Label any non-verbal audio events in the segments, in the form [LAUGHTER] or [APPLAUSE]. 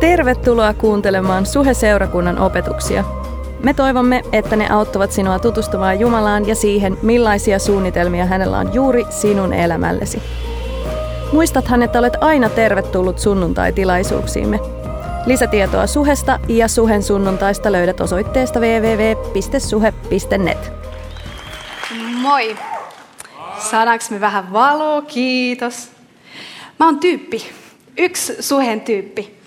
Tervetuloa kuuntelemaan Suhe-seurakunnan opetuksia. Me toivomme, että ne auttavat sinua tutustumaan Jumalaan ja siihen, millaisia suunnitelmia hänellä on juuri sinun elämällesi. Muistathan, että olet aina tervetullut sunnuntai-tilaisuuksiimme. Lisätietoa Suhesta ja Suhen sunnuntaista löydät osoitteesta www.suhe.net. Moi! Saadaanko me vähän valoa? Kiitos. Mä oon tyyppi. Yksi Suhen tyyppi.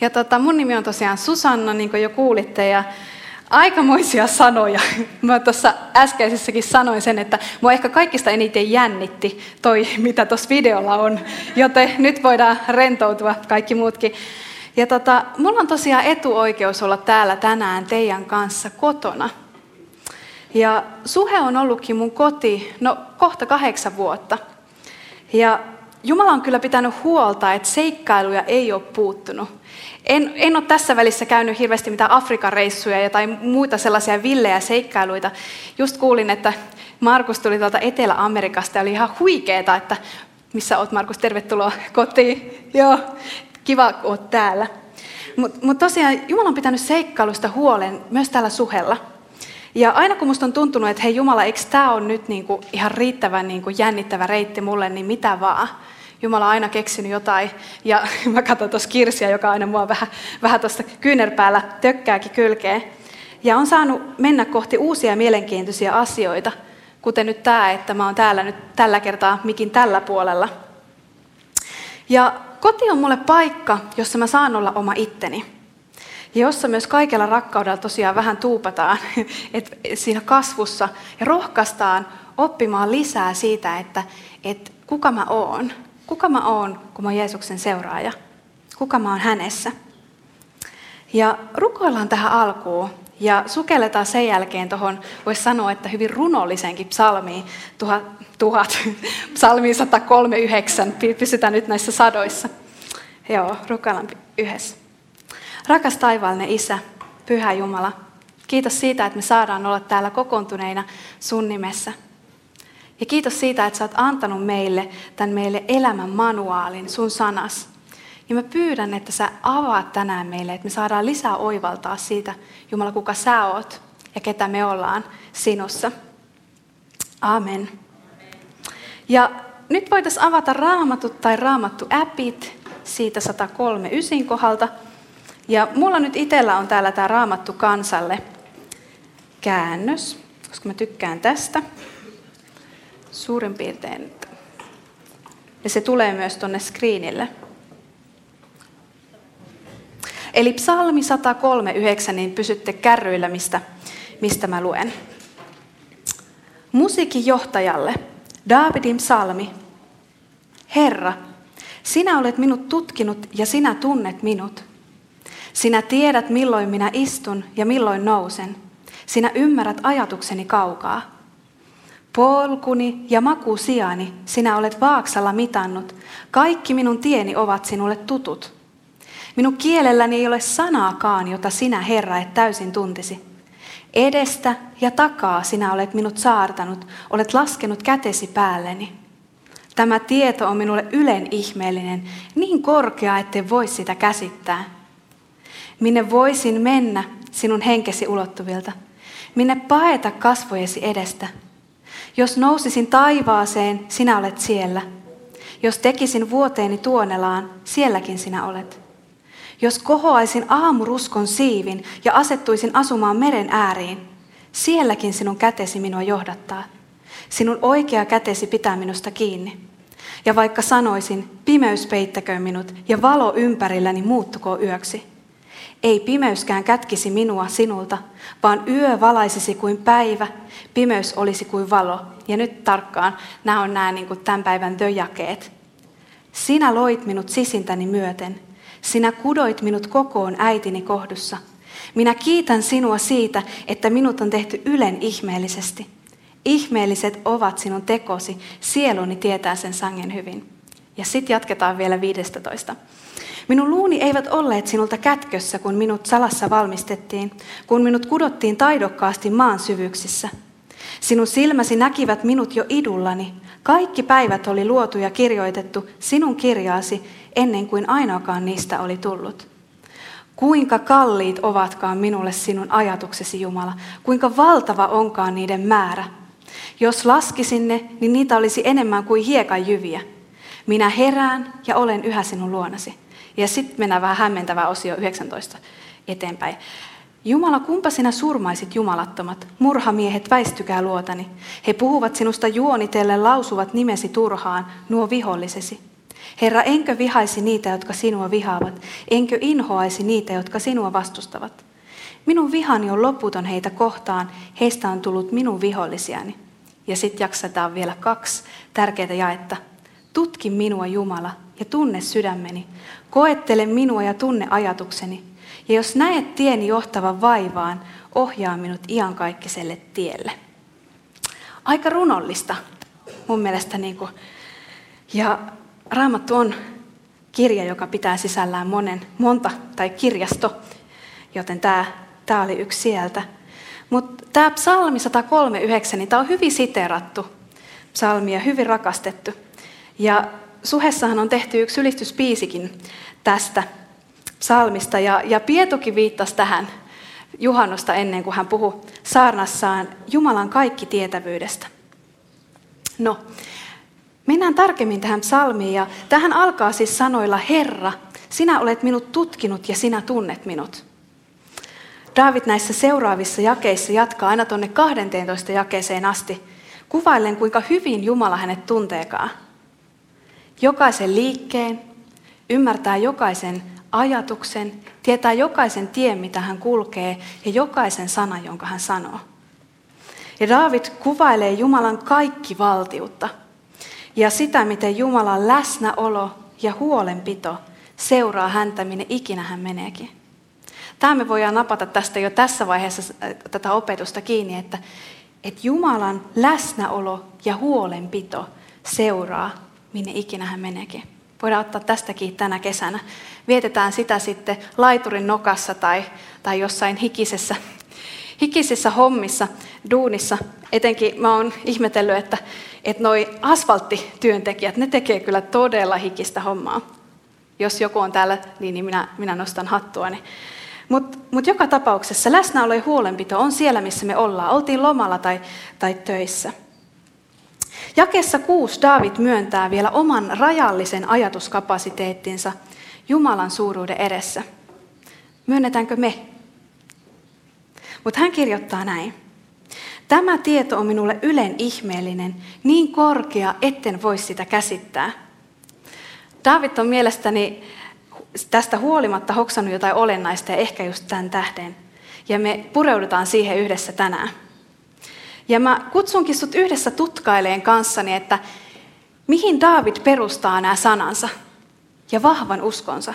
Ja tota, mun nimi on tosiaan Susanna, niin kuin jo kuulitte, ja aikamoisia [LAUGHS] sanoja. Mä tuossa äskeisessäkin sanoin sen, että mua ehkä kaikista eniten jännitti toi, mitä tuossa videolla on. Joten nyt voidaan rentoutua kaikki muutkin. Ja tota, mulla on tosiaan etuoikeus olla täällä tänään teidän kanssa kotona. Ja Suhe on ollutkin mun koti, no kohta kahdeksan vuotta. Ja Jumala on kyllä pitänyt huolta, että seikkailuja ei ole puuttunut. En, en ole tässä välissä käynyt hirveästi mitään Afrikan reissuja tai muita sellaisia villejä seikkailuita. Just kuulin, että Markus tuli tuolta Etelä-Amerikasta ja oli ihan huikeeta, että missä oot Markus, tervetuloa kotiin. Joo, kiva, kun oot täällä. Mutta mut tosiaan Jumala on pitänyt seikkailusta huolen myös täällä suhella. Ja aina kun musta on tuntunut, että hei Jumala, eikö tämä ole nyt niinku ihan riittävän niinku jännittävä reitti mulle, niin mitä vaan. Jumala on aina keksinyt jotain. Ja [LAUGHS] mä katson tuossa Kirsiä, joka aina mua vähän, vähän tuosta kyynärpäällä tökkääkin kylkeen. Ja on saanut mennä kohti uusia mielenkiintoisia asioita, kuten nyt tämä, että mä oon täällä nyt tällä kertaa mikin tällä puolella. Ja koti on mulle paikka, jossa mä saan olla oma itteni. Ja jossa myös kaikella rakkaudella tosiaan vähän tuupataan [LAUGHS] että siinä kasvussa ja rohkaistaan oppimaan lisää siitä, että, että kuka mä oon. Kuka mä oon, kun mä oon Jeesuksen seuraaja? Kuka mä oon hänessä? Ja rukoillaan tähän alkuun ja sukelletaan sen jälkeen tuohon, voisi sanoa, että hyvin runollisenkin psalmiin, tuhat, tuhat [LAUGHS] psalmiin 139, pysytään nyt näissä sadoissa. Joo, rukoillaan yhdessä. Rakas taivaallinen Isä, Pyhä Jumala, kiitos siitä, että me saadaan olla täällä kokoontuneina sun nimessä. Ja kiitos siitä, että sä oot antanut meille tämän meille elämän manuaalin, sun sanas. Ja mä pyydän, että sä avaat tänään meille, että me saadaan lisää oivaltaa siitä, Jumala, kuka sä oot ja ketä me ollaan sinussa. Amen. Ja nyt voitaisiin avata raamatut tai raamattu appit siitä 103 kohdalta. Ja mulla nyt itsellä on täällä tämä raamattu kansalle käännös, koska mä tykkään tästä suurin piirtein. Ja se tulee myös tuonne screenille. Eli psalmi 103.9, niin pysytte kärryillä, mistä, mistä mä luen. Musiikin johtajalle, Davidin psalmi. Herra, sinä olet minut tutkinut ja sinä tunnet minut. Sinä tiedät, milloin minä istun ja milloin nousen. Sinä ymmärrät ajatukseni kaukaa. Polkuni ja makusijani sinä olet vaaksalla mitannut. Kaikki minun tieni ovat sinulle tutut. Minun kielelläni ei ole sanaakaan, jota sinä, Herra, et täysin tuntisi. Edestä ja takaa sinä olet minut saartanut, olet laskenut kätesi päälleni. Tämä tieto on minulle ylen ihmeellinen, niin korkea, etten voi sitä käsittää. Minne voisin mennä sinun henkesi ulottuvilta? Minne paeta kasvojesi edestä? Jos nousisin taivaaseen, sinä olet siellä. Jos tekisin vuoteeni tuonelaan, sielläkin sinä olet. Jos kohoaisin aamuruskon siivin ja asettuisin asumaan meren ääriin, sielläkin sinun kätesi minua johdattaa. Sinun oikea kätesi pitää minusta kiinni. Ja vaikka sanoisin, pimeys peittäköön minut ja valo ympärilläni muuttuko yöksi. Ei pimeyskään kätkisi minua sinulta, vaan yö valaisisi kuin päivä, pimeys olisi kuin valo. Ja nyt tarkkaan, nämä on nämä niin kuin tämän päivän döjakeet. Sinä loit minut sisintäni myöten. Sinä kudoit minut kokoon äitini kohdussa. Minä kiitän sinua siitä, että minut on tehty ylen ihmeellisesti. Ihmeelliset ovat sinun tekosi, sieluni tietää sen sangen hyvin. Ja sitten jatketaan vielä 15. Minun luuni eivät olleet sinulta kätkössä, kun minut salassa valmistettiin, kun minut kudottiin taidokkaasti maan syvyyksissä. Sinun silmäsi näkivät minut jo idullani. Kaikki päivät oli luotu ja kirjoitettu sinun kirjaasi ennen kuin ainoakaan niistä oli tullut. Kuinka kalliit ovatkaan minulle sinun ajatuksesi, Jumala. Kuinka valtava onkaan niiden määrä. Jos laskisin ne, niin niitä olisi enemmän kuin hiekan jyviä. Minä herään ja olen yhä sinun luonasi. Ja sitten mennään vähän hämmentävä osio 19 eteenpäin. Jumala, kumpa sinä surmaisit jumalattomat? Murhamiehet, väistykää luotani. He puhuvat sinusta juonitelle, lausuvat nimesi turhaan, nuo vihollisesi. Herra, enkö vihaisi niitä, jotka sinua vihaavat? Enkö inhoaisi niitä, jotka sinua vastustavat? Minun vihani on loputon heitä kohtaan, heistä on tullut minun vihollisiani. Ja sitten jaksetaan vielä kaksi tärkeää jaetta. Tutki minua, Jumala, ja tunne sydämeni. Koettele minua ja tunne ajatukseni. Ja jos näet tieni johtavan vaivaan, ohjaa minut iankaikkiselle tielle. Aika runollista mun mielestä. Niin kuin. Ja Raamattu on kirja, joka pitää sisällään monen, monta, tai kirjasto, joten tämä, tämä oli yksi sieltä. Mutta tämä psalmi 139, niin tämä on hyvin siterattu psalmi ja hyvin rakastettu. Ja Suhessahan on tehty yksi ylistyspiisikin tästä psalmista, ja, ja Pietokin viittasi tähän juhannosta ennen kuin hän puhui saarnassaan Jumalan kaikki tietävyydestä. No, mennään tarkemmin tähän psalmiin, ja tähän alkaa siis sanoilla Herra, sinä olet minut tutkinut ja sinä tunnet minut. David näissä seuraavissa jakeissa jatkaa aina tuonne 12 jakeeseen asti, kuvaillen kuinka hyvin Jumala hänet tunteekaan. Jokaisen liikkeen, ymmärtää jokaisen ajatuksen, tietää jokaisen tien, mitä hän kulkee, ja jokaisen sanan, jonka hän sanoo. Ja David kuvailee Jumalan kaikki valtiutta ja sitä, miten Jumalan läsnäolo ja huolenpito seuraa häntä, minne ikinä hän meneekin. Tämä me voidaan napata tästä jo tässä vaiheessa äh, tätä opetusta kiinni, että, että Jumalan läsnäolo ja huolenpito seuraa, minne ikinä hän meneekin. Voidaan ottaa tästäkin tänä kesänä. Vietetään sitä sitten laiturin nokassa tai, tai jossain hikisessä, hikisessä hommissa, duunissa. Etenkin mä oon ihmetellyt, että, että noi asfalttityöntekijät, ne tekee kyllä todella hikistä hommaa. Jos joku on täällä, niin, niin minä, minä nostan hattuani. Mutta mut joka tapauksessa läsnäolo ja huolenpito on siellä, missä me ollaan. Oltiin lomalla tai, tai töissä. Jakessa 6 David myöntää vielä oman rajallisen ajatuskapasiteettinsa Jumalan suuruuden edessä. Myönnetäänkö me? Mutta hän kirjoittaa näin. Tämä tieto on minulle ylen ihmeellinen, niin korkea, etten voi sitä käsittää. David on mielestäni tästä huolimatta hoksannut jotain olennaista ja ehkä just tämän tähden. Ja me pureudutaan siihen yhdessä tänään. Ja mä kutsunkin sut yhdessä tutkaileen kanssani, että mihin David perustaa nämä sanansa ja vahvan uskonsa.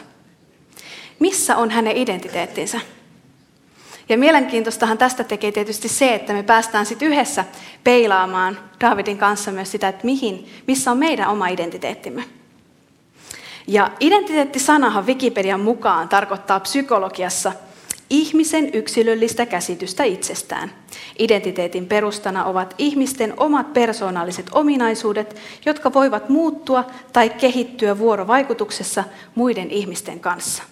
Missä on hänen identiteettinsä? Ja mielenkiintoistahan tästä tekee tietysti se, että me päästään sitten yhdessä peilaamaan Davidin kanssa myös sitä, että mihin, missä on meidän oma identiteettimme. Ja identiteettisanahan Wikipedian mukaan tarkoittaa psykologiassa ihmisen yksilöllistä käsitystä itsestään. Identiteetin perustana ovat ihmisten omat persoonalliset ominaisuudet, jotka voivat muuttua tai kehittyä vuorovaikutuksessa muiden ihmisten kanssa.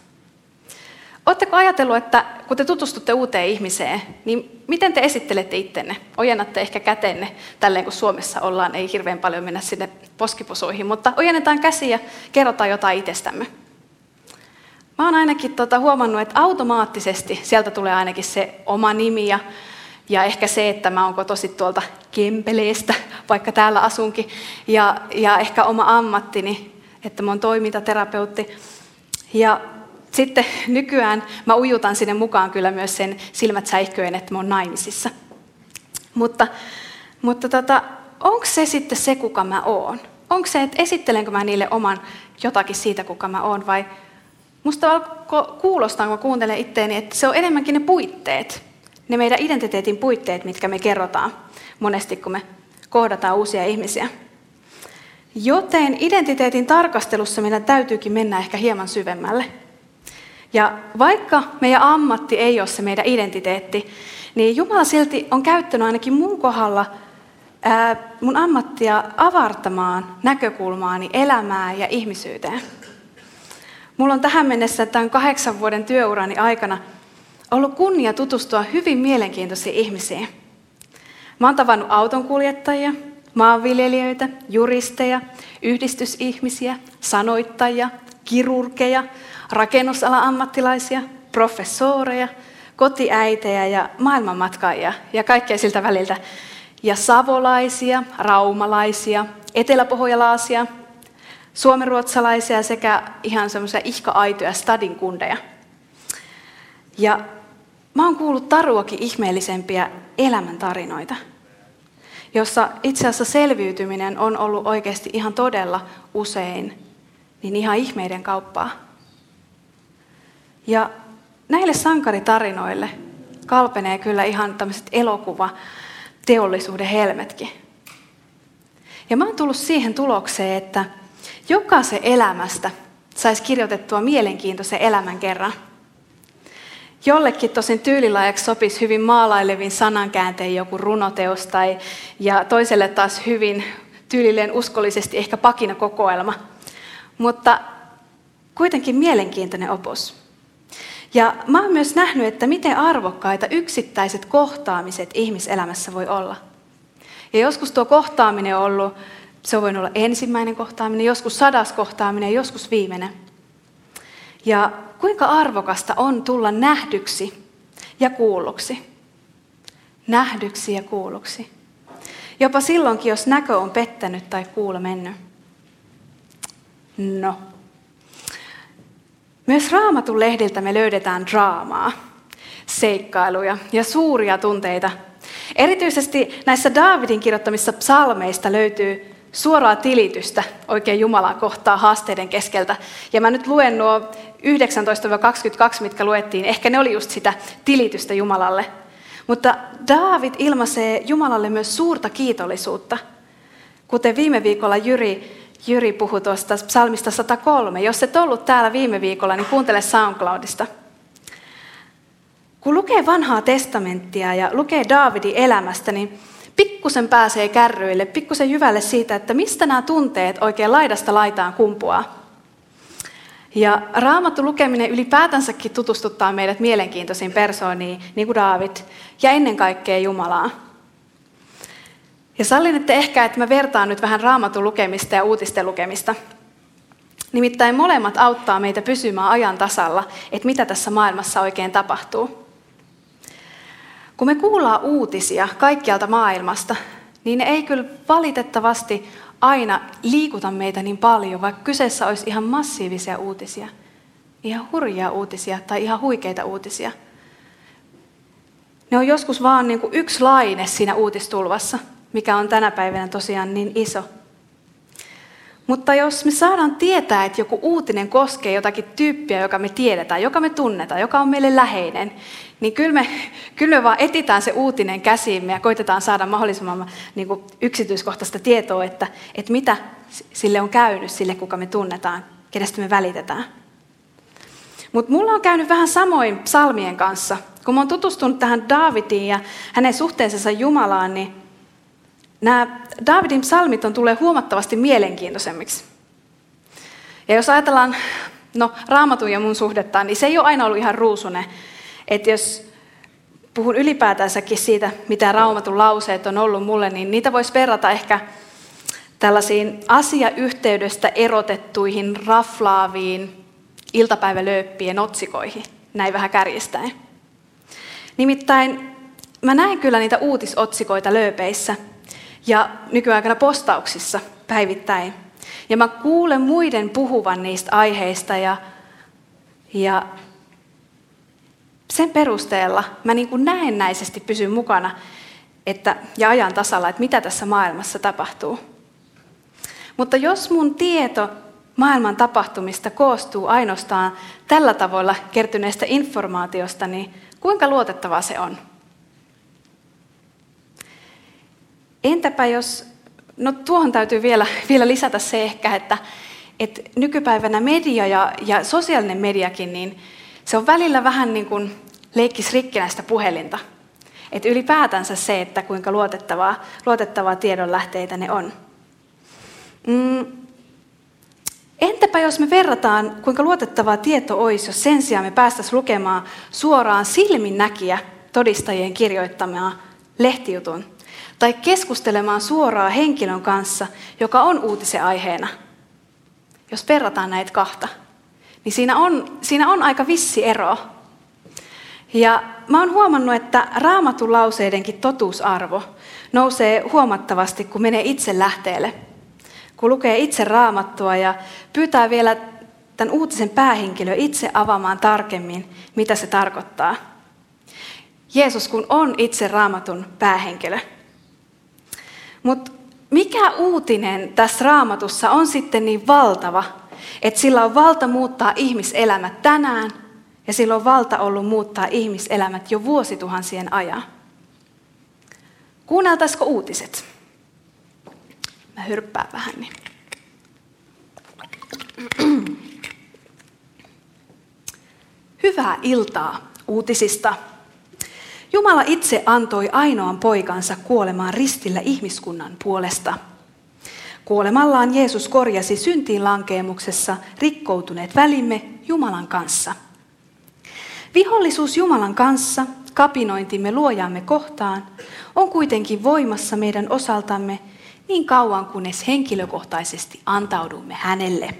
Oletteko ajatellut, että kun te tutustutte uuteen ihmiseen, niin miten te esittelette ittenne? Ojennatte ehkä kätenne, tälleen kun Suomessa ollaan, ei hirveän paljon mennä sinne poskiposuihin, mutta ojennetaan käsiä ja kerrotaan jotain itsestämme. Mä oon ainakin tota huomannut, että automaattisesti sieltä tulee ainakin se oma nimi ja, ja ehkä se, että mä oon kotosi tuolta Kempeleestä, [LAUGHS] vaikka täällä asunkin, ja, ja ehkä oma ammattini, että mä oon toimintaterapeutti. Ja sitten nykyään mä ujutan sinne mukaan kyllä myös sen silmät säihköön, että mä oon naimisissa. Mutta, mutta tota, onko se sitten se, kuka mä oon? Onko se, että esittelenkö mä niille oman jotakin siitä, kuka mä oon, vai musta alkoi kuulostaa, kun kuuntelen itteeni, että se on enemmänkin ne puitteet, ne meidän identiteetin puitteet, mitkä me kerrotaan monesti, kun me kohdataan uusia ihmisiä. Joten identiteetin tarkastelussa meidän täytyykin mennä ehkä hieman syvemmälle. Ja vaikka meidän ammatti ei ole se meidän identiteetti, niin Jumala silti on käyttänyt ainakin mun kohdalla ää, mun ammattia avartamaan näkökulmaani elämään ja ihmisyyteen. Mulla on tähän mennessä tämän kahdeksan vuoden työurani aikana ollut kunnia tutustua hyvin mielenkiintoisiin ihmisiin. Mä oon tavannut autonkuljettajia, maanviljelijöitä, juristeja, yhdistysihmisiä, sanoittajia, kirurgeja, rakennusalan ammattilaisia, professoreja, kotiäitejä ja maailmanmatkaajia ja kaikkea siltä väliltä. Ja savolaisia, raumalaisia, eteläpohjalaisia, suomenruotsalaisia sekä ihan semmoisia ihka-aitoja stadin kundeja. Ja mä oon kuullut taruakin ihmeellisempiä elämäntarinoita, jossa itse asiassa selviytyminen on ollut oikeasti ihan todella usein niin ihan ihmeiden kauppaa. Ja näille sankaritarinoille kalpenee kyllä ihan tämmöiset elokuva teollisuuden helmetkin. Ja mä oon tullut siihen tulokseen, että jokaisen elämästä saisi kirjoitettua mielenkiintoisen elämän kerran. Jollekin tosin tyylilaajaksi sopisi hyvin maalailevin sanankääntein joku runoteos tai, ja toiselle taas hyvin tyylilleen uskollisesti ehkä pakinakokoelma. Mutta kuitenkin mielenkiintoinen opus. Ja mä oon myös nähnyt, että miten arvokkaita yksittäiset kohtaamiset ihmiselämässä voi olla. Ja joskus tuo kohtaaminen on ollut, se voinut olla ensimmäinen kohtaaminen, joskus sadas kohtaaminen, joskus viimeinen. Ja kuinka arvokasta on tulla nähdyksi ja kuulluksi. Nähdyksi ja kuulluksi. Jopa silloinkin, jos näkö on pettänyt tai kuulo mennyt. No. Myös raamatun lehdiltä me löydetään draamaa, seikkailuja ja suuria tunteita. Erityisesti näissä Daavidin kirjoittamissa psalmeista löytyy suoraa tilitystä oikein Jumalaa kohtaa haasteiden keskeltä. Ja mä nyt luen nuo 19-22, mitkä luettiin. Ehkä ne oli just sitä tilitystä Jumalalle. Mutta Daavid ilmaisee Jumalalle myös suurta kiitollisuutta. Kuten viime viikolla Jyri, Jyri puhui tuosta psalmista 103. Jos et ollut täällä viime viikolla, niin kuuntele SoundCloudista. Kun lukee vanhaa testamenttia ja lukee Daavidin elämästä, niin pikkusen pääsee kärryille, pikkusen jyvälle siitä, että mistä nämä tunteet oikein laidasta laitaan kumpuaa. Ja raamattu lukeminen ylipäätänsäkin tutustuttaa meidät mielenkiintoisiin persooniin, niin kuin David, ja ennen kaikkea Jumalaa. Ja sallin, että ehkä, että mä vertaan nyt vähän raamatun lukemista ja uutisten lukemista. Nimittäin molemmat auttaa meitä pysymään ajan tasalla, että mitä tässä maailmassa oikein tapahtuu. Kun me kuullaan uutisia kaikkialta maailmasta, niin ne ei kyllä valitettavasti aina liikuta meitä niin paljon, vaikka kyseessä olisi ihan massiivisia uutisia, ihan hurjia uutisia tai ihan huikeita uutisia. Ne on joskus vaan niin kuin yksi laine siinä uutistulvassa, mikä on tänä päivänä tosiaan niin iso. Mutta jos me saadaan tietää, että joku uutinen koskee jotakin tyyppiä, joka me tiedetään, joka me tunnetaan, joka on meille läheinen, niin kyllä me, [LAUGHS] kyllä me vaan etitään se uutinen käsiimme ja koitetaan saada mahdollisimman niin kuin yksityiskohtaista tietoa, että, että mitä sille on käynyt, sille kuka me tunnetaan, kenestä me välitetään. Mutta mulla on käynyt vähän samoin psalmien kanssa. Kun mä oon tutustunut tähän Daavidiin ja hänen suhteensa Jumalaan, niin nämä Davidin psalmit on tulee huomattavasti mielenkiintoisemmiksi. Ja jos ajatellaan no, raamatun ja mun suhdetta, niin se ei ole aina ollut ihan ruusune. Että jos puhun ylipäätänsäkin siitä, mitä raamatun lauseet on ollut mulle, niin niitä voisi verrata ehkä tällaisiin asiayhteydestä erotettuihin, raflaaviin iltapäivälööppien otsikoihin, näin vähän kärjistäen. Nimittäin mä näen kyllä niitä uutisotsikoita lööpeissä – ja nykyaikana postauksissa päivittäin. Ja mä kuulen muiden puhuvan niistä aiheista ja, ja sen perusteella mä niin kuin näennäisesti pysyn mukana että, ja ajan tasalla, että mitä tässä maailmassa tapahtuu. Mutta jos mun tieto maailman tapahtumista koostuu ainoastaan tällä tavoilla kertyneestä informaatiosta, niin kuinka luotettavaa se on? Entäpä jos, no tuohon täytyy vielä, vielä lisätä se ehkä, että, että nykypäivänä media ja, ja sosiaalinen mediakin, niin se on välillä vähän niin kuin leikkis rikkinäistä puhelinta. Että ylipäätänsä se, että kuinka luotettavaa, luotettavaa tiedonlähteitä ne on. Mm. Entäpä jos me verrataan, kuinka luotettavaa tieto olisi, jos sen sijaan me päästäisiin lukemaan suoraan silminnäkiä todistajien kirjoittamaa lehtijutun, tai keskustelemaan suoraan henkilön kanssa, joka on uutisen aiheena. Jos verrataan näitä kahta, niin siinä on, siinä on aika vissi ero. Ja mä oon huomannut, että raamatun lauseidenkin totuusarvo nousee huomattavasti, kun menee itse lähteelle. Kun lukee itse raamattua ja pyytää vielä tämän uutisen päähenkilö itse avaamaan tarkemmin, mitä se tarkoittaa. Jeesus kun on itse raamatun päähenkilö. Mutta mikä uutinen tässä raamatussa on sitten niin valtava, että sillä on valta muuttaa ihmiselämät tänään ja sillä on valta ollut muuttaa ihmiselämät jo vuosituhansien ajan. Kuunneltaisiko uutiset? Mä hyrppään vähän. Niin. Hyvää iltaa uutisista. Jumala itse antoi ainoan poikansa kuolemaan ristillä ihmiskunnan puolesta. Kuolemallaan Jeesus korjasi syntiin lankeemuksessa rikkoutuneet välimme Jumalan kanssa. Vihollisuus Jumalan kanssa, kapinointimme luojamme kohtaan, on kuitenkin voimassa meidän osaltamme niin kauan kunnes henkilökohtaisesti antaudumme hänelle.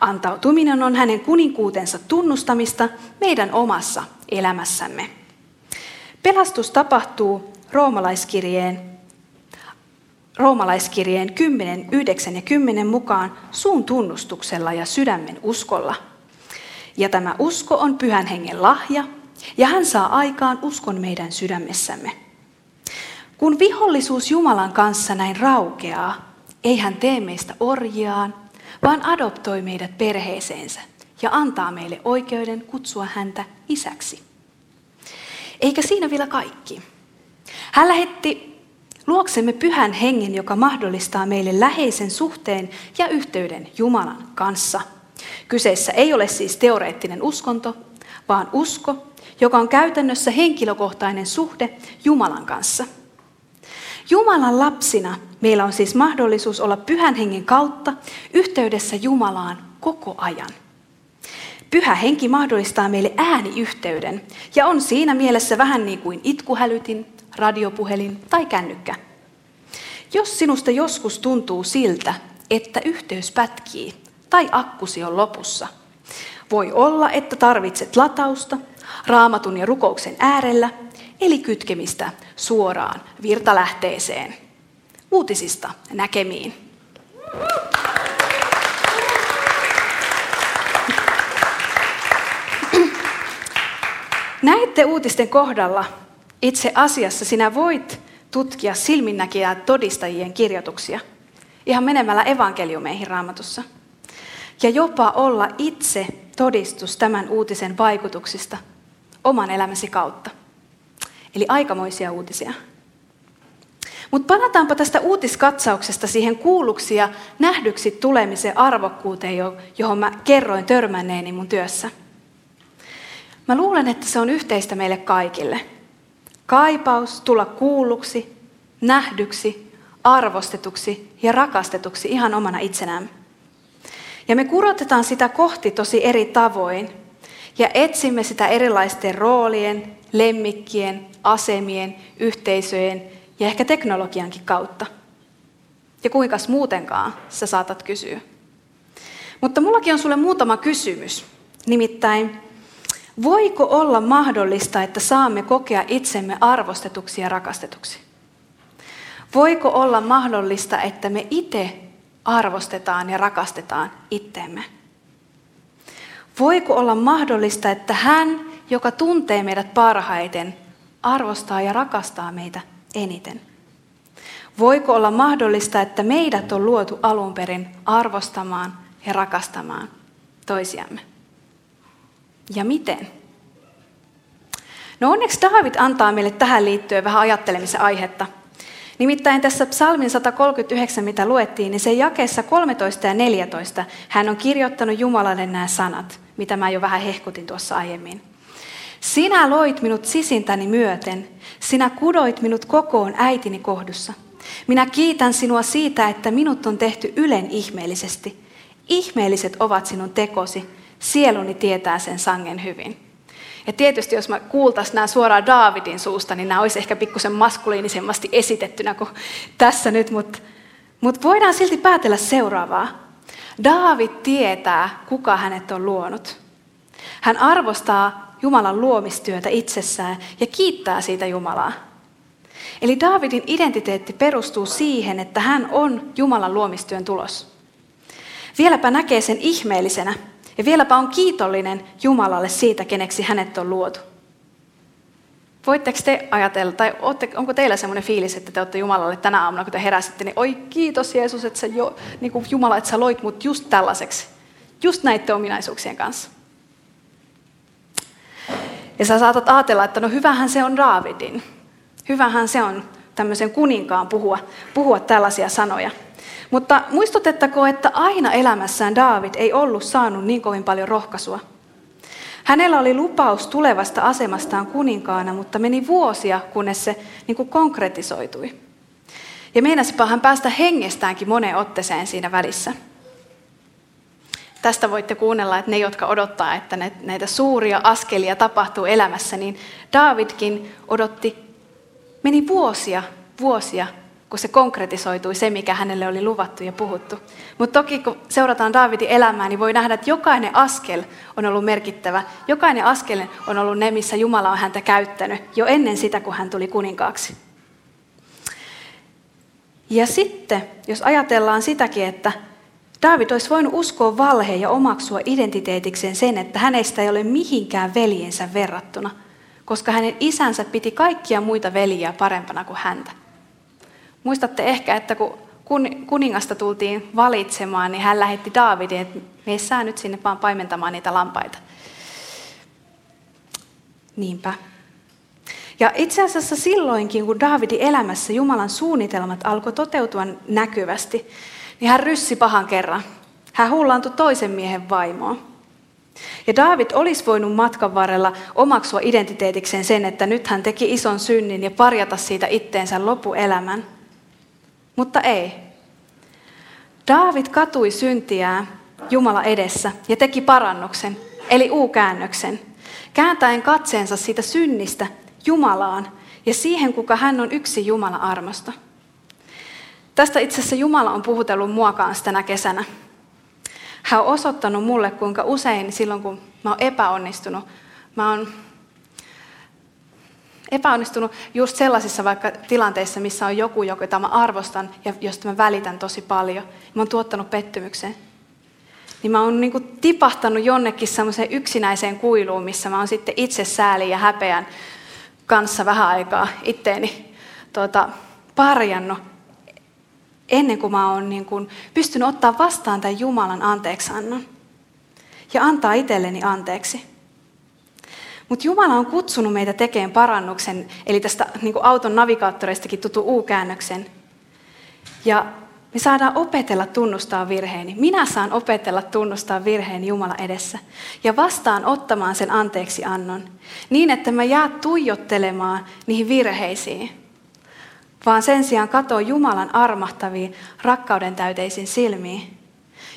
Antautuminen on hänen kuninkuutensa tunnustamista meidän omassa elämässämme. Pelastus tapahtuu roomalaiskirjeen, roomalaiskirjeen 10, 9 ja 10 mukaan suun tunnustuksella ja sydämen uskolla. Ja tämä usko on pyhän hengen lahja, ja hän saa aikaan uskon meidän sydämessämme. Kun vihollisuus Jumalan kanssa näin raukeaa, ei hän tee meistä orjiaan, vaan adoptoi meidät perheeseensä ja antaa meille oikeuden kutsua häntä isäksi. Eikä siinä vielä kaikki. Hän lähetti luoksemme pyhän hengen, joka mahdollistaa meille läheisen suhteen ja yhteyden Jumalan kanssa. Kyseessä ei ole siis teoreettinen uskonto, vaan usko, joka on käytännössä henkilökohtainen suhde Jumalan kanssa. Jumalan lapsina meillä on siis mahdollisuus olla pyhän hengen kautta yhteydessä Jumalaan koko ajan. Pyhä henki mahdollistaa meille ääniyhteyden ja on siinä mielessä vähän niin kuin itkuhälytin, radiopuhelin tai kännykkä. Jos sinusta joskus tuntuu siltä, että yhteys pätkii tai akkusi on lopussa, voi olla, että tarvitset latausta raamatun ja rukouksen äärellä, eli kytkemistä suoraan virtalähteeseen. Uutisista näkemiin. Näette uutisten kohdalla itse asiassa sinä voit tutkia silminnäkijää todistajien kirjoituksia ihan menemällä evankeliumeihin raamatussa. Ja jopa olla itse todistus tämän uutisen vaikutuksista oman elämäsi kautta. Eli aikamoisia uutisia. Mutta palataanpa tästä uutiskatsauksesta siihen kuulluksi ja nähdyksi tulemisen arvokkuuteen, johon mä kerroin törmänneeni mun työssä. Mä luulen, että se on yhteistä meille kaikille. Kaipaus tulla kuulluksi, nähdyksi, arvostetuksi ja rakastetuksi ihan omana itsenään. Ja me kurotetaan sitä kohti tosi eri tavoin ja etsimme sitä erilaisten roolien, lemmikkien, asemien, yhteisöjen ja ehkä teknologiankin kautta. Ja kuinka muutenkaan sä saatat kysyä. Mutta mullakin on sulle muutama kysymys. Nimittäin, Voiko olla mahdollista, että saamme kokea itsemme arvostetuksi ja rakastetuksi? Voiko olla mahdollista, että me itse arvostetaan ja rakastetaan itteemme? Voiko olla mahdollista, että hän, joka tuntee meidät parhaiten, arvostaa ja rakastaa meitä eniten? Voiko olla mahdollista, että meidät on luotu alun perin arvostamaan ja rakastamaan toisiamme? Ja miten? No onneksi David antaa meille tähän liittyen vähän ajattelemisen aihetta. Nimittäin tässä psalmin 139, mitä luettiin, niin se jakeessa 13 ja 14 hän on kirjoittanut Jumalalle nämä sanat, mitä mä jo vähän hehkutin tuossa aiemmin. Sinä loit minut sisintäni myöten, sinä kudoit minut kokoon äitini kohdussa. Minä kiitän sinua siitä, että minut on tehty ylen ihmeellisesti. ihmeelliset ovat sinun tekosi, sieluni tietää sen sangen hyvin. Ja tietysti jos mä kuultaisiin nämä suoraan Daavidin suusta, niin nämä olisi ehkä pikkusen maskuliinisemmasti esitettynä kuin tässä nyt, mutta, mutta voidaan silti päätellä seuraavaa. Daavid tietää, kuka hänet on luonut. Hän arvostaa Jumalan luomistyötä itsessään ja kiittää siitä Jumalaa. Eli Daavidin identiteetti perustuu siihen, että hän on Jumalan luomistyön tulos. Vieläpä näkee sen ihmeellisenä ja vieläpä on kiitollinen Jumalalle siitä, keneksi hänet on luotu. Voitteko te ajatella, tai onko teillä semmoinen fiilis, että te olette Jumalalle tänä aamuna, kun te heräsitte, niin oi kiitos Jeesus, että sä jo, niin kuin Jumala, että sä loit mut just tällaiseksi, just näiden ominaisuuksien kanssa. Ja sä saatat ajatella, että no hyvähän se on Raavidin. Hyvähän se on tämmöisen kuninkaan puhua, puhua tällaisia sanoja. Mutta muistutettako, että aina elämässään Daavid ei ollut saanut niin kovin paljon rohkaisua. Hänellä oli lupaus tulevasta asemastaan kuninkaana, mutta meni vuosia, kunnes se niin kuin konkretisoitui. Ja meinasipa hän päästä hengestäänkin moneen otteeseen siinä välissä. Tästä voitte kuunnella, että ne, jotka odottaa, että näitä suuria askelia tapahtuu elämässä, niin Davidkin odotti, meni vuosia, vuosia kun se konkretisoitui se, mikä hänelle oli luvattu ja puhuttu. Mutta toki kun seurataan Daavidin elämää, niin voi nähdä, että jokainen askel on ollut merkittävä. Jokainen askel on ollut ne, missä Jumala on häntä käyttänyt jo ennen sitä, kun hän tuli kuninkaaksi. Ja sitten, jos ajatellaan sitäkin, että Daavid olisi voinut uskoa valheen ja omaksua identiteetikseen sen, että hänestä ei ole mihinkään veljensä verrattuna, koska hänen isänsä piti kaikkia muita veljiä parempana kuin häntä. Muistatte ehkä, että kun kuningasta tultiin valitsemaan, niin hän lähetti Daavidin, että me saa nyt sinne vaan paimentamaan niitä lampaita. Niinpä. Ja itse asiassa silloinkin, kun Daavidin elämässä Jumalan suunnitelmat alkoi toteutua näkyvästi, niin hän ryssi pahan kerran. Hän hullaantui toisen miehen vaimoon. Ja David olisi voinut matkan varrella omaksua identiteetikseen sen, että nyt hän teki ison synnin ja parjata siitä itteensä lopuelämän. Mutta ei. Daavid katui syntiään Jumala edessä ja teki parannuksen, eli u-käännöksen, kääntäen katseensa siitä synnistä Jumalaan ja siihen, kuka hän on yksi Jumala armosta. Tästä itse asiassa Jumala on puhutellut mua kanssa tänä kesänä. Hän on osoittanut mulle, kuinka usein silloin, kun mä oon epäonnistunut, mä oon epäonnistunut just sellaisissa vaikka tilanteissa, missä on joku, jota mä arvostan ja josta mä välitän tosi paljon. Mä oon tuottanut pettymyksen. Niin mä oon niin tipahtanut jonnekin semmoiseen yksinäiseen kuiluun, missä mä oon sitten itse sääli ja häpeän kanssa vähän aikaa itteeni tuota, parjannut ennen kuin mä oon niin kuin pystynyt ottaa vastaan tämän Jumalan anteeksannon ja antaa itselleni anteeksi. Mutta Jumala on kutsunut meitä tekemään parannuksen, eli tästä niin auton navigaattoreistakin tutu U-käännöksen. Ja me saadaan opetella tunnustaa virheeni. Minä saan opetella tunnustaa virheeni Jumala edessä. Ja vastaan ottamaan sen anteeksi annon. Niin, että mä jää tuijottelemaan niihin virheisiin. Vaan sen sijaan katoo Jumalan armahtaviin, rakkauden täyteisiin silmiin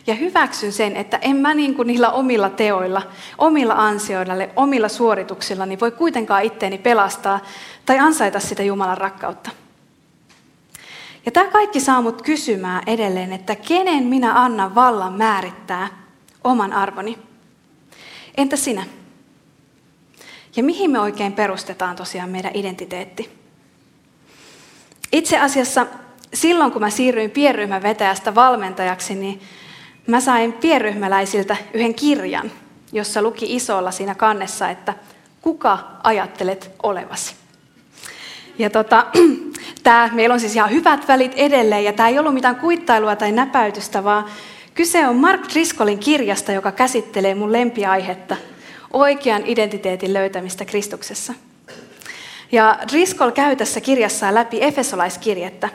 ja hyväksyn sen, että en mä niin kuin niillä omilla teoilla, omilla ansioilla, omilla suorituksilla, niin voi kuitenkaan itteeni pelastaa tai ansaita sitä Jumalan rakkautta. Ja tämä kaikki saa mut kysymään edelleen, että kenen minä annan vallan määrittää oman arvoni. Entä sinä? Ja mihin me oikein perustetaan tosiaan meidän identiteetti? Itse asiassa silloin, kun mä siirryin pienryhmän vetäjästä valmentajaksi, niin mä sain pienryhmäläisiltä yhden kirjan, jossa luki isolla siinä kannessa, että kuka ajattelet olevasi. Ja tota, [CLEARS THROAT] tää, meillä on siis ihan hyvät välit edelleen, ja tämä ei ollut mitään kuittailua tai näpäytystä, vaan kyse on Mark Driscollin kirjasta, joka käsittelee mun lempiaihetta, oikean identiteetin löytämistä Kristuksessa. Ja Driscoll käy tässä kirjassaan läpi Efesolaiskirjettä,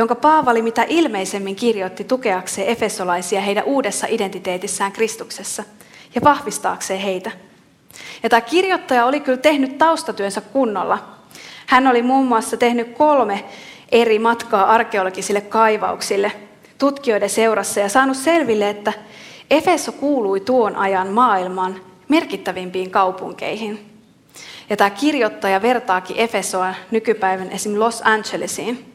jonka Paavali mitä ilmeisemmin kirjoitti tukeakseen efesolaisia heidän uudessa identiteetissään Kristuksessa ja vahvistaakseen heitä. Ja tämä kirjoittaja oli kyllä tehnyt taustatyönsä kunnolla. Hän oli muun muassa tehnyt kolme eri matkaa arkeologisille kaivauksille, tutkijoiden seurassa ja saanut selville, että Efeso kuului tuon ajan maailman merkittävimpiin kaupunkeihin. Ja tämä kirjoittaja vertaakin Efesoa nykypäivän esim. Los Angelesiin.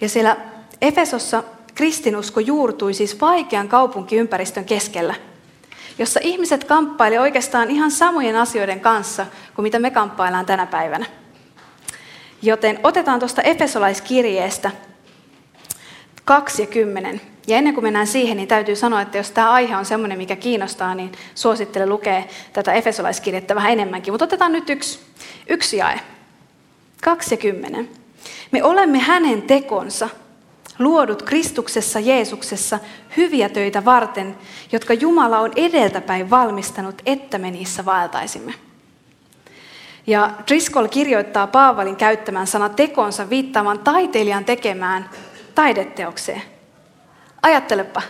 Ja siellä Efesossa kristinusko juurtui siis vaikean kaupunkiympäristön keskellä, jossa ihmiset kamppailivat oikeastaan ihan samojen asioiden kanssa kuin mitä me kamppaillaan tänä päivänä. Joten otetaan tuosta Efesolaiskirjeestä 2 ja 10. Ja ennen kuin mennään siihen, niin täytyy sanoa, että jos tämä aihe on sellainen, mikä kiinnostaa, niin suosittelen lukea tätä Efesolaiskirjettä vähän enemmänkin. Mutta otetaan nyt yksi, yksi jae. 2 ja 10. Me olemme hänen tekonsa, luodut Kristuksessa Jeesuksessa hyviä töitä varten, jotka Jumala on edeltäpäin valmistanut, että me niissä vaeltaisimme. Ja Driscoll kirjoittaa Paavalin käyttämään sana tekonsa viittaamaan taiteilijan tekemään taideteokseen. Ajattelepa,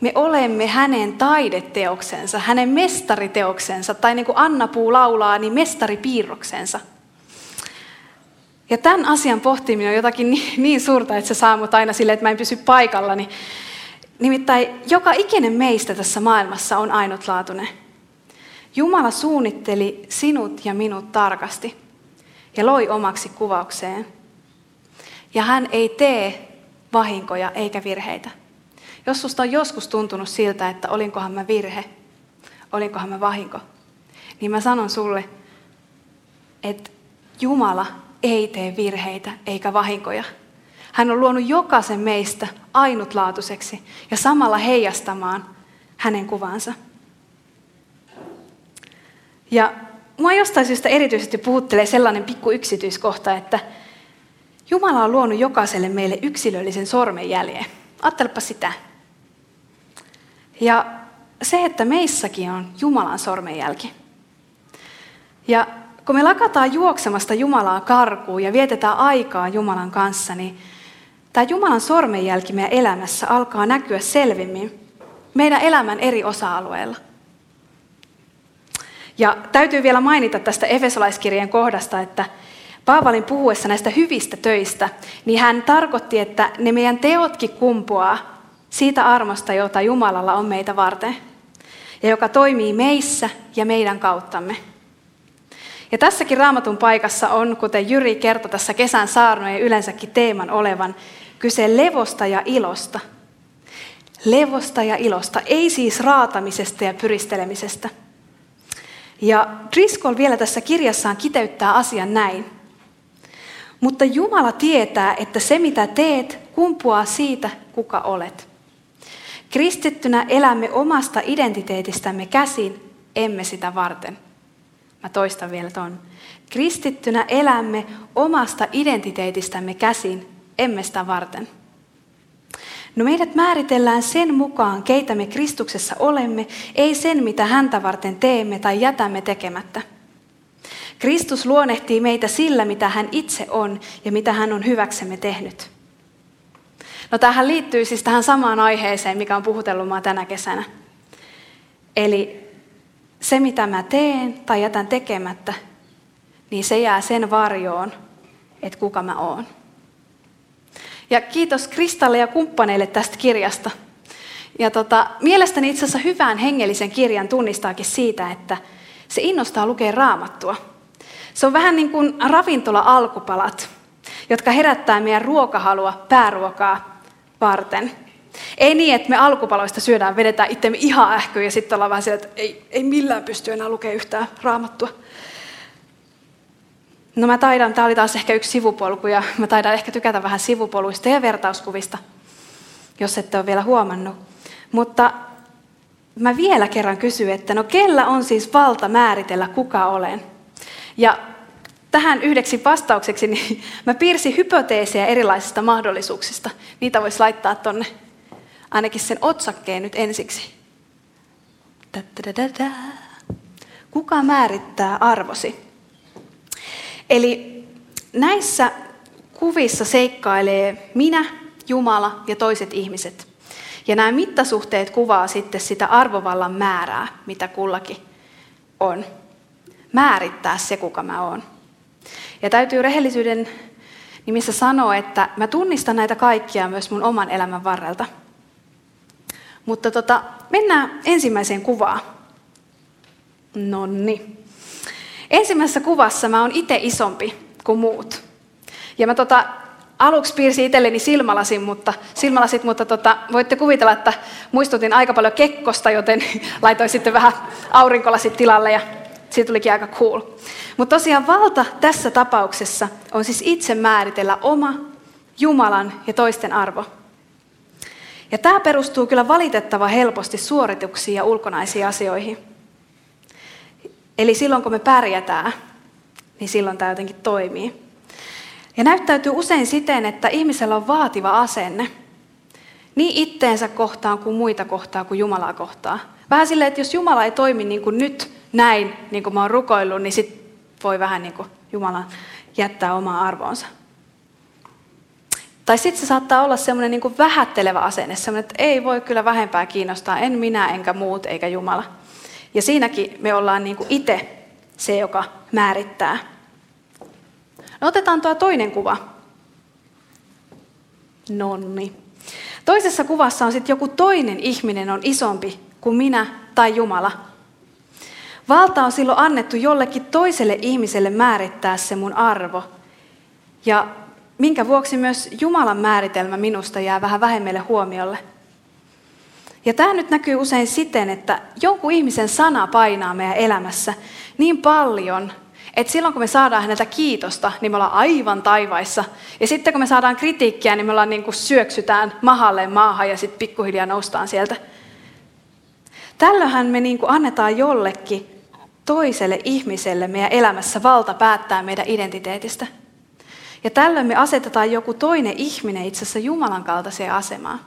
me olemme hänen taideteoksensa, hänen mestariteoksensa, tai niin kuin Anna Puu laulaa, niin mestaripiirroksensa – ja tämän asian pohtiminen on jotakin niin, niin suurta, että se saa mut aina silleen, että mä en pysy paikallani. Nimittäin joka ikinen meistä tässä maailmassa on ainutlaatuinen. Jumala suunnitteli sinut ja minut tarkasti ja loi omaksi kuvaukseen. Ja hän ei tee vahinkoja eikä virheitä. Jos susta on joskus tuntunut siltä, että olinkohan mä virhe, olinkohan mä vahinko, niin mä sanon sulle, että Jumala ei tee virheitä eikä vahinkoja. Hän on luonut jokaisen meistä ainutlaatuiseksi ja samalla heijastamaan hänen kuvansa. Ja mua jostain syystä erityisesti puhuttelee sellainen pikku yksityiskohta, että Jumala on luonut jokaiselle meille yksilöllisen sormenjäljen. Ajattelepa sitä. Ja se, että meissäkin on Jumalan sormenjälki. Ja kun me lakataan juoksemasta Jumalaa karkuun ja vietetään aikaa Jumalan kanssa, niin tämä Jumalan sormenjälki meidän elämässä alkaa näkyä selvimmin meidän elämän eri osa-alueilla. Ja täytyy vielä mainita tästä Efesolaiskirjeen kohdasta, että Paavalin puhuessa näistä hyvistä töistä, niin hän tarkoitti, että ne meidän teotkin kumpuaa siitä armosta, jota Jumalalla on meitä varten, ja joka toimii meissä ja meidän kauttamme. Ja tässäkin raamatun paikassa on, kuten Jyri kertoi tässä kesän saarnojen yleensäkin teeman olevan, kyse levosta ja ilosta. Levosta ja ilosta, ei siis raatamisesta ja pyristelemisestä. Ja Driscoll vielä tässä kirjassaan kiteyttää asian näin. Mutta Jumala tietää, että se mitä teet kumpuaa siitä, kuka olet. Kristittynä elämme omasta identiteetistämme käsin, emme sitä varten. Mä toistan vielä ton. Kristittynä elämme omasta identiteetistämme käsin, emme sitä varten. No meidät määritellään sen mukaan, keitä me Kristuksessa olemme, ei sen, mitä häntä varten teemme tai jätämme tekemättä. Kristus luonnehtii meitä sillä, mitä hän itse on ja mitä hän on hyväksemme tehnyt. No tähän liittyy siis tähän samaan aiheeseen, mikä on puhutellut tänä kesänä. Eli se, mitä mä teen tai jätän tekemättä, niin se jää sen varjoon, että kuka mä oon. Ja kiitos Kristalle ja kumppaneille tästä kirjasta. Ja tota, mielestäni itse asiassa hyvän hengellisen kirjan tunnistaakin siitä, että se innostaa lukea raamattua. Se on vähän niin kuin ravintola-alkupalat, jotka herättää meidän ruokahalua pääruokaa varten. Ei niin, että me alkupaloista syödään, vedetään itsemme ihan ähkyyn ja sitten ollaan vähän sillä, että ei, ei millään pysty enää lukemaan yhtään raamattua. No mä taidan, tämä oli taas ehkä yksi sivupolku ja mä taidan ehkä tykätä vähän sivupoluista ja vertauskuvista, jos ette ole vielä huomannut. Mutta mä vielä kerran kysyn, että no kellä on siis valta määritellä kuka olen? Ja tähän yhdeksi vastaukseksi niin [LAUGHS] mä piirsin hypoteeseja erilaisista mahdollisuuksista. Niitä voisi laittaa tonne ainakin sen otsakkeen nyt ensiksi. Kuka määrittää arvosi? Eli näissä kuvissa seikkailee minä, Jumala ja toiset ihmiset. Ja nämä mittasuhteet kuvaa sitten sitä arvovallan määrää, mitä kullakin on. Määrittää se, kuka mä oon. Ja täytyy rehellisyyden niin missä sanoo, että mä tunnistan näitä kaikkia myös mun oman elämän varrelta. Mutta tota, mennään ensimmäiseen kuvaan. Nonni. Ensimmäisessä kuvassa mä oon itse isompi kuin muut. Ja mä tota, aluksi piirsin itselleni silmälasin, mutta, silmälasit, mutta tota, voitte kuvitella, että muistutin aika paljon kekkosta, joten [LAUGHS] laitoin sitten vähän aurinkolasit tilalle ja siitä tulikin aika cool. Mutta tosiaan valta tässä tapauksessa on siis itse määritellä oma Jumalan ja toisten arvo. Ja tämä perustuu kyllä valitettava helposti suorituksiin ja ulkonaisiin asioihin. Eli silloin kun me pärjätään, niin silloin tämä jotenkin toimii. Ja näyttäytyy usein siten, että ihmisellä on vaativa asenne. Niin itteensä kohtaan kuin muita kohtaan kuin Jumalaa kohtaan. Vähän silleen, että jos Jumala ei toimi niin kuin nyt näin, niin kuin mä oon rukoillut, niin sit voi vähän niin kuin Jumala jättää omaa arvoonsa. Tai sitten se saattaa olla semmoinen niin vähättelevä asenne, semmoinen, että ei voi kyllä vähempää kiinnostaa, en minä enkä muut eikä Jumala. Ja siinäkin me ollaan niin itse se, joka määrittää. No otetaan tuo toinen kuva. Nonni. Toisessa kuvassa on sitten joku toinen ihminen on isompi kuin minä tai Jumala. Valta on silloin annettu jollekin toiselle ihmiselle määrittää se mun arvo. Ja minkä vuoksi myös Jumalan määritelmä minusta jää vähän vähemmälle huomiolle. Ja tämä nyt näkyy usein siten, että jonkun ihmisen sana painaa meidän elämässä niin paljon, että silloin kun me saadaan häneltä kiitosta, niin me ollaan aivan taivaissa. Ja sitten kun me saadaan kritiikkiä, niin me ollaan niin kuin syöksytään mahalle maahan ja sitten pikkuhiljaa noustaan sieltä. Tällöinhän me niin kuin annetaan jollekin toiselle ihmiselle meidän elämässä valta päättää meidän identiteetistä. Ja tällöin me asetetaan joku toinen ihminen itse asiassa Jumalan kaltaiseen asemaan.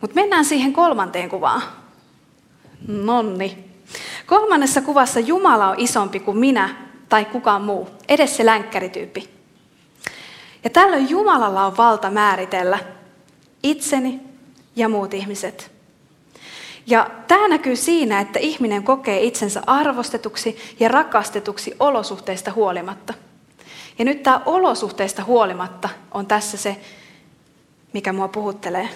Mutta mennään siihen kolmanteen kuvaan. Nonni. Kolmannessa kuvassa Jumala on isompi kuin minä tai kukaan muu, edes se länkkärityyppi. Ja tällöin Jumalalla on valta määritellä itseni ja muut ihmiset. Ja tämä näkyy siinä, että ihminen kokee itsensä arvostetuksi ja rakastetuksi olosuhteista huolimatta. Ja nyt tämä olosuhteista huolimatta on tässä se, mikä mua puhuttelee.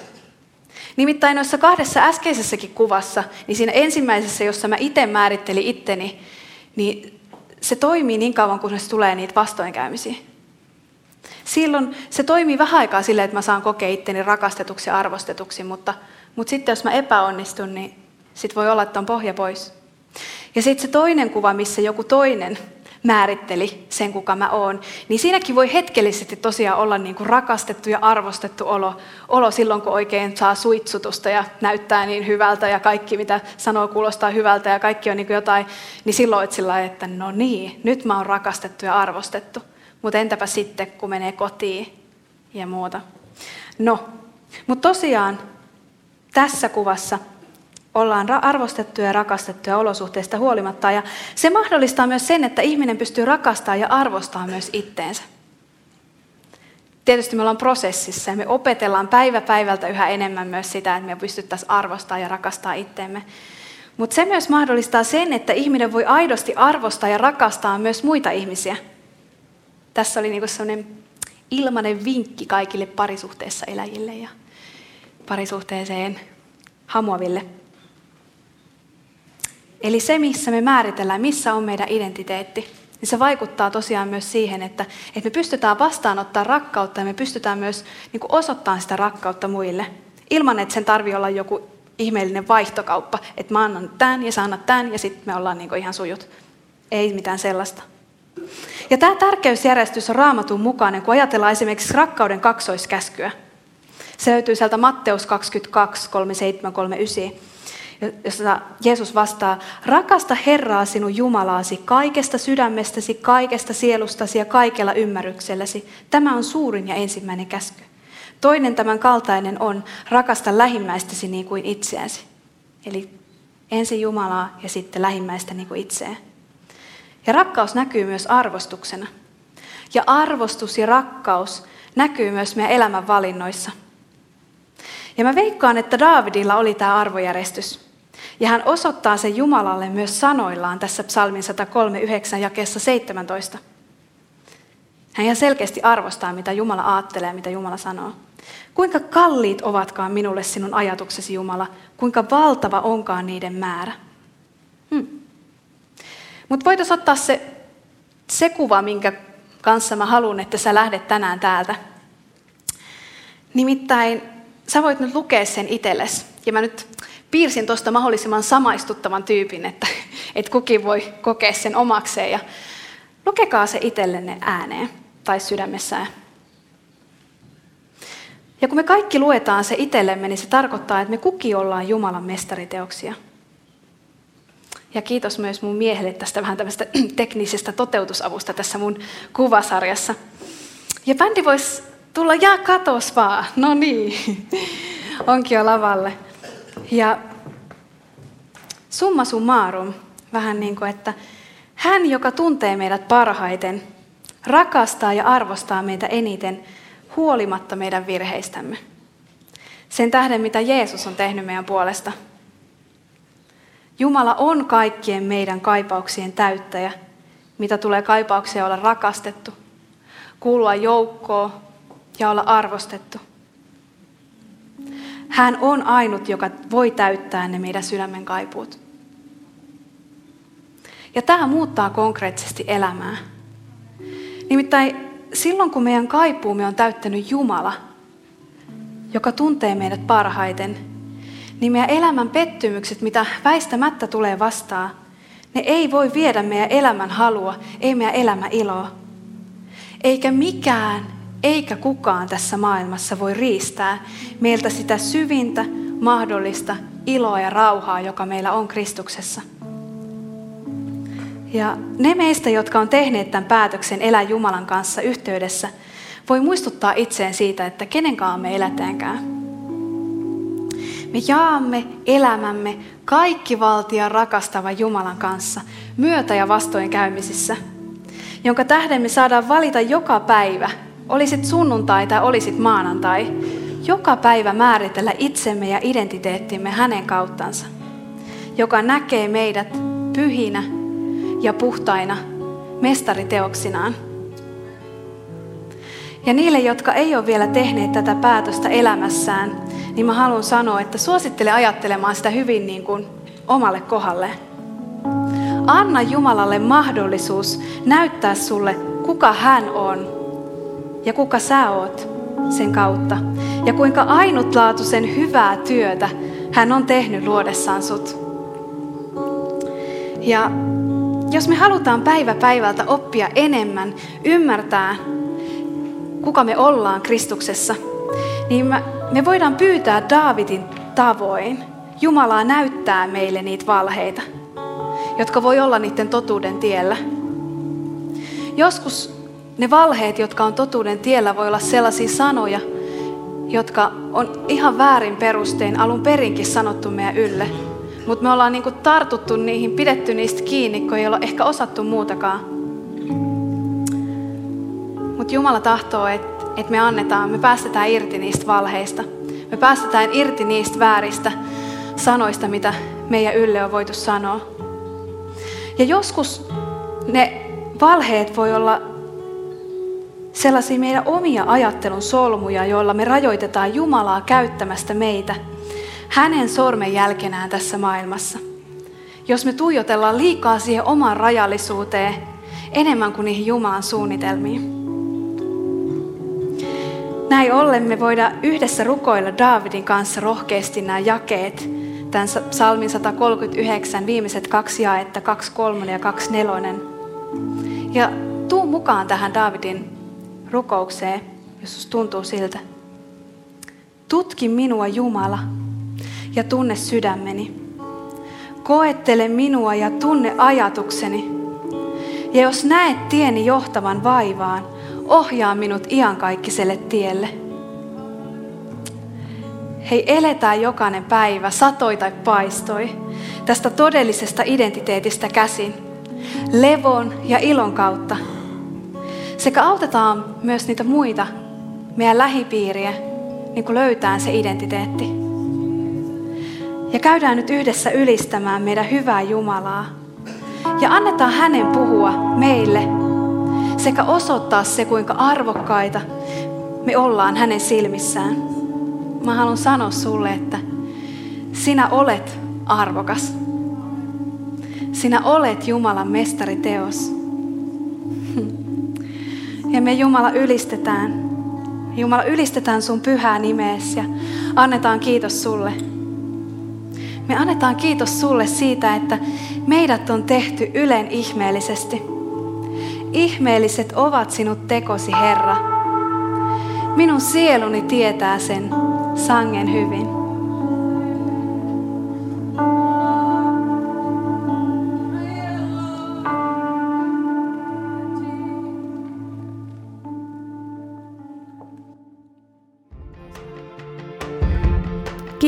Nimittäin noissa kahdessa äskeisessäkin kuvassa, niin siinä ensimmäisessä, jossa mä itse määrittelin itteni, niin se toimii niin kauan, kunnes tulee niitä vastoinkäymisiä. Silloin se toimii vähän aikaa silleen, että mä saan kokea itteni rakastetuksi ja arvostetuksi, mutta, mutta sitten jos mä epäonnistun, niin sit voi olla, että on pohja pois. Ja sitten se toinen kuva, missä joku toinen määritteli sen, kuka mä oon, niin siinäkin voi hetkellisesti tosiaan olla niin kuin rakastettu ja arvostettu olo, olo silloin, kun oikein saa suitsutusta ja näyttää niin hyvältä ja kaikki, mitä sanoo, kuulostaa hyvältä ja kaikki on niin kuin jotain, niin silloin olet sillä että no niin, nyt mä oon rakastettu ja arvostettu. Mutta entäpä sitten, kun menee kotiin ja muuta. No, mutta tosiaan tässä kuvassa ollaan arvostettuja ja rakastettuja olosuhteista huolimatta. Ja se mahdollistaa myös sen, että ihminen pystyy rakastamaan ja arvostamaan myös itteensä. Tietysti me ollaan prosessissa ja me opetellaan päivä päivältä yhä enemmän myös sitä, että me pystyttäisiin arvostamaan ja rakastaa itteemme. Mutta se myös mahdollistaa sen, että ihminen voi aidosti arvostaa ja rakastaa myös muita ihmisiä. Tässä oli niinku sellainen ilmainen vinkki kaikille parisuhteessa eläjille ja parisuhteeseen hamuaville. Eli se, missä me määritellään, missä on meidän identiteetti, niin se vaikuttaa tosiaan myös siihen, että, että me pystytään vastaanottaa rakkautta ja me pystytään myös niin kuin osoittamaan sitä rakkautta muille. Ilman, että sen tarvii olla joku ihmeellinen vaihtokauppa, että mä annan tämän ja sä annat tämän ja sitten me ollaan niin kuin ihan sujut. Ei mitään sellaista. Ja tämä tärkeysjärjestys on raamatun mukainen, kun ajatellaan esimerkiksi rakkauden kaksoiskäskyä. Se löytyy sieltä Matteus 22, 37, 39 jossa Jeesus vastaa, rakasta Herraa sinun Jumalaasi kaikesta sydämestäsi, kaikesta sielustasi ja kaikella ymmärrykselläsi. Tämä on suurin ja ensimmäinen käsky. Toinen tämän kaltainen on, rakasta lähimmäistäsi niin kuin itseäsi. Eli ensin Jumalaa ja sitten lähimmäistä niin kuin itseään. Ja rakkaus näkyy myös arvostuksena. Ja arvostus ja rakkaus näkyy myös meidän elämän valinnoissa. Ja mä veikkaan, että Daavidilla oli tämä arvojärjestys. Ja hän osoittaa sen Jumalalle myös sanoillaan tässä psalmin 139 jakeessa 17. Hän ihan selkeästi arvostaa, mitä Jumala ajattelee, mitä Jumala sanoo. Kuinka kalliit ovatkaan minulle sinun ajatuksesi, Jumala, kuinka valtava onkaan niiden määrä. Hmm. Mutta voitaisiin ottaa se, se kuva, minkä kanssa mä haluan, että sä lähdet tänään täältä. Nimittäin sä voit nyt lukea sen itsellesi. Ja mä nyt piirsin tuosta mahdollisimman samaistuttavan tyypin, että, että kukin voi kokea sen omakseen. Ja lukekaa se itsellenne ääneen tai sydämessään. Ja kun me kaikki luetaan se itsellemme, niin se tarkoittaa, että me kukin ollaan Jumalan mestariteoksia. Ja kiitos myös mun miehelle tästä vähän tämmöistä [CLEARS THROAT] teknisestä toteutusavusta tässä mun kuvasarjassa. Ja bändi voisi tulla, ja katos vaan. No niin, [LAUGHS] onkin jo lavalle. Ja summa summarum, vähän niin kuin, että hän, joka tuntee meidät parhaiten, rakastaa ja arvostaa meitä eniten huolimatta meidän virheistämme. Sen tähden, mitä Jeesus on tehnyt meidän puolesta. Jumala on kaikkien meidän kaipauksien täyttäjä, mitä tulee kaipauksia olla rakastettu, kuulua joukkoon ja olla arvostettu. Hän on ainut, joka voi täyttää ne meidän sydämen kaipuut. Ja tämä muuttaa konkreettisesti elämää. Nimittäin silloin, kun meidän kaipuumme on täyttänyt Jumala, joka tuntee meidät parhaiten, niin meidän elämän pettymykset, mitä väistämättä tulee vastaan, ne ei voi viedä meidän elämän halua, ei meidän elämä iloa. Eikä mikään, eikä kukaan tässä maailmassa voi riistää meiltä sitä syvintä, mahdollista iloa ja rauhaa, joka meillä on Kristuksessa. Ja ne meistä, jotka on tehneet tämän päätöksen elää Jumalan kanssa yhteydessä, voi muistuttaa itseen siitä, että kenenkaan me elätäänkään. Me jaamme elämämme kaikki valtia rakastava Jumalan kanssa myötä- ja vastoinkäymisissä, jonka tähden me saadaan valita joka päivä, olisit sunnuntai tai olisit maanantai, joka päivä määritellä itsemme ja identiteettimme hänen kauttansa, joka näkee meidät pyhinä ja puhtaina mestariteoksinaan. Ja niille, jotka ei ole vielä tehneet tätä päätöstä elämässään, niin mä haluan sanoa, että suosittele ajattelemaan sitä hyvin niin kuin omalle kohdalle. Anna Jumalalle mahdollisuus näyttää sulle, kuka hän on ja kuka sä oot sen kautta. Ja kuinka ainutlaatuisen hyvää työtä hän on tehnyt luodessaan sut. Ja jos me halutaan päivä päivältä oppia enemmän, ymmärtää, kuka me ollaan Kristuksessa, niin me voidaan pyytää Daavidin tavoin Jumalaa näyttää meille niitä valheita, jotka voi olla niiden totuuden tiellä. Joskus ne valheet, jotka on totuuden tiellä, voi olla sellaisia sanoja, jotka on ihan väärin perustein alun perinkin sanottu meidän ylle. Mutta me ollaan niinku tartuttu niihin, pidetty niistä kiinni, kun ei olla ehkä osattu muutakaan. Mutta Jumala tahtoo, että et me annetaan, me päästetään irti niistä valheista. Me päästetään irti niistä vääristä sanoista, mitä meidän ylle on voitu sanoa. Ja joskus ne valheet voi olla sellaisia meidän omia ajattelun solmuja, joilla me rajoitetaan Jumalaa käyttämästä meitä – hänen sormen jälkenään tässä maailmassa. Jos me tuijotellaan liikaa siihen omaan rajallisuuteen enemmän kuin niihin Jumalan suunnitelmiin. Näin ollen me voidaan yhdessä rukoilla Daavidin kanssa rohkeasti nämä jakeet, tämän salmin 139, viimeiset kaksi jaetta, 23 ja 24. Ja tuu mukaan tähän Daavidin rukoukseen, jos tuntuu siltä. Tutki minua Jumala, ja tunne sydämeni. Koettele minua ja tunne ajatukseni. Ja jos näet tieni johtavan vaivaan, ohjaa minut iankaikkiselle tielle. Hei, eletään jokainen päivä, satoi tai paistoi, tästä todellisesta identiteetistä käsin, levon ja ilon kautta. Sekä autetaan myös niitä muita, meidän lähipiiriä, niin kuin löytää se identiteetti. Ja käydään nyt yhdessä ylistämään meidän hyvää Jumalaa. Ja annetaan hänen puhua meille sekä osoittaa se, kuinka arvokkaita me ollaan hänen silmissään. Mä haluan sanoa sulle, että sinä olet arvokas. Sinä olet Jumalan mestariteos. Ja me Jumala ylistetään. Jumala ylistetään sun pyhää nimeesi ja annetaan kiitos sulle. Me annetaan kiitos sulle siitä, että meidät on tehty ylen ihmeellisesti. Ihmeelliset ovat sinut tekosi, Herra. Minun sieluni tietää sen sangen hyvin.